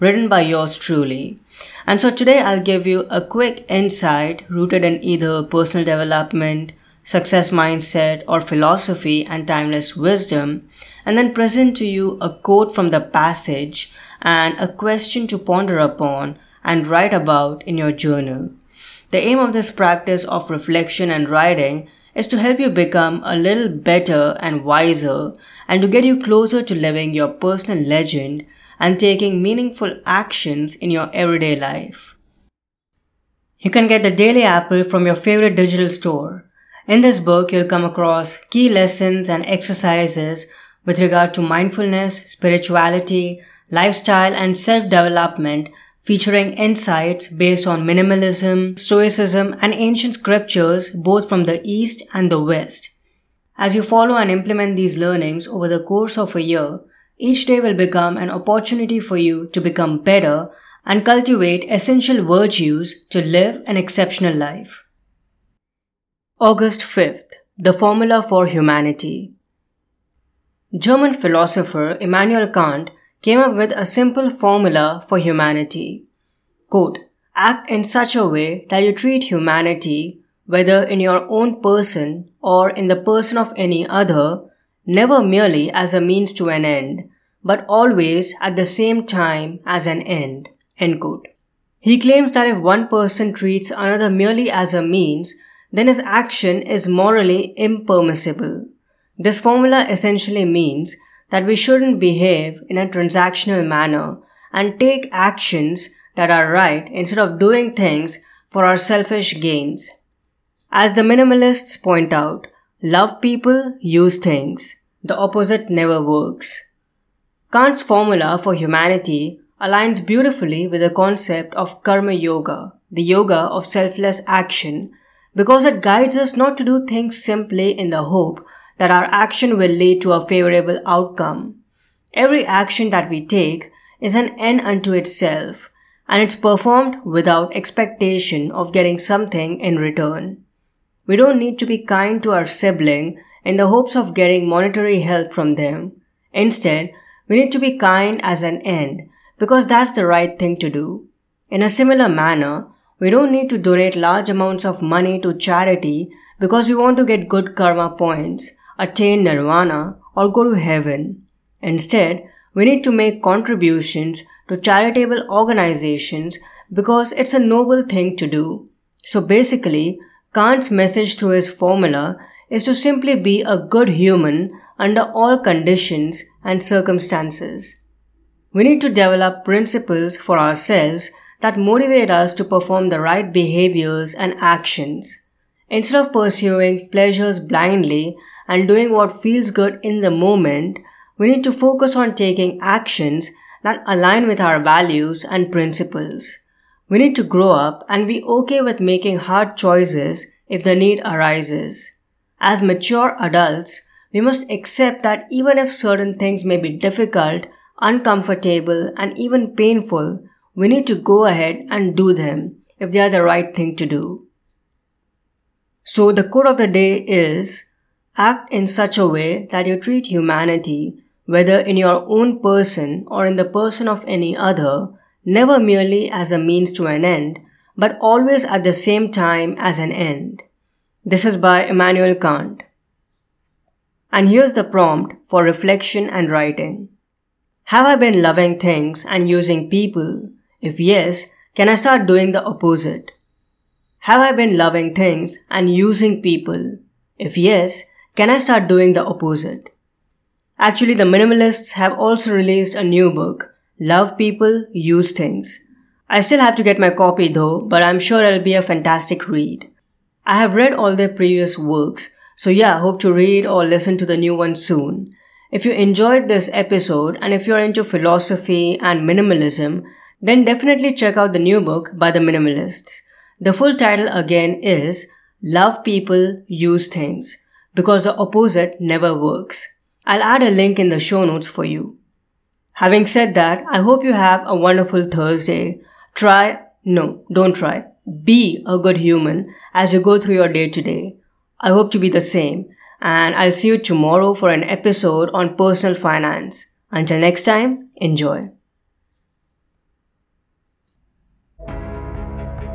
written by yours truly. And so today I'll give you a quick insight rooted in either personal development, success mindset, or philosophy and timeless wisdom, and then present to you a quote from the passage and a question to ponder upon and write about in your journal. The aim of this practice of reflection and writing is to help you become a little better and wiser and to get you closer to living your personal legend and taking meaningful actions in your everyday life. You can get the Daily Apple from your favorite digital store. In this book, you'll come across key lessons and exercises with regard to mindfulness, spirituality, lifestyle, and self development, featuring insights based on minimalism, stoicism, and ancient scriptures both from the East and the West. As you follow and implement these learnings over the course of a year, each day will become an opportunity for you to become better and cultivate essential virtues to live an exceptional life. August 5th, The Formula for Humanity. German philosopher Immanuel Kant came up with a simple formula for humanity. Quote, act in such a way that you treat humanity, whether in your own person or in the person of any other, never merely as a means to an end, but always at the same time as an end. end he claims that if one person treats another merely as a means, then his action is morally impermissible. This formula essentially means that we shouldn't behave in a transactional manner and take actions that are right instead of doing things for our selfish gains. As the minimalists point out, love people, use things. The opposite never works. Kant's formula for humanity aligns beautifully with the concept of karma yoga, the yoga of selfless action, because it guides us not to do things simply in the hope that our action will lead to a favorable outcome. Every action that we take is an end unto itself, and it's performed without expectation of getting something in return. We don't need to be kind to our sibling in the hopes of getting monetary help from them. Instead, we need to be kind as an end because that's the right thing to do. In a similar manner, we don't need to donate large amounts of money to charity because we want to get good karma points, attain nirvana, or go to heaven. Instead, we need to make contributions to charitable organizations because it's a noble thing to do. So basically, Kant's message through his formula is to simply be a good human under all conditions and circumstances. We need to develop principles for ourselves that motivate us to perform the right behaviors and actions. Instead of pursuing pleasures blindly and doing what feels good in the moment, we need to focus on taking actions that align with our values and principles. We need to grow up and be okay with making hard choices if the need arises. As mature adults, we must accept that even if certain things may be difficult, uncomfortable, and even painful, we need to go ahead and do them if they are the right thing to do. So the quote of the day is act in such a way that you treat humanity, whether in your own person or in the person of any other, never merely as a means to an end, but always at the same time as an end. This is by Immanuel Kant. And here's the prompt for reflection and writing. Have I been loving things and using people? If yes, can I start doing the opposite? Have I been loving things and using people? If yes, can I start doing the opposite? Actually, the minimalists have also released a new book, Love People, Use Things. I still have to get my copy though, but I'm sure it'll be a fantastic read. I have read all their previous works, so yeah, hope to read or listen to the new one soon. If you enjoyed this episode and if you're into philosophy and minimalism, then definitely check out the new book by the Minimalists. The full title again is Love People, Use Things, because the opposite never works. I'll add a link in the show notes for you. Having said that, I hope you have a wonderful Thursday. Try, no, don't try. Be a good human as you go through your day today. I hope to be the same, and I'll see you tomorrow for an episode on personal finance. Until next time, enjoy.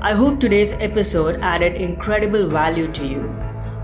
I hope today's episode added incredible value to you.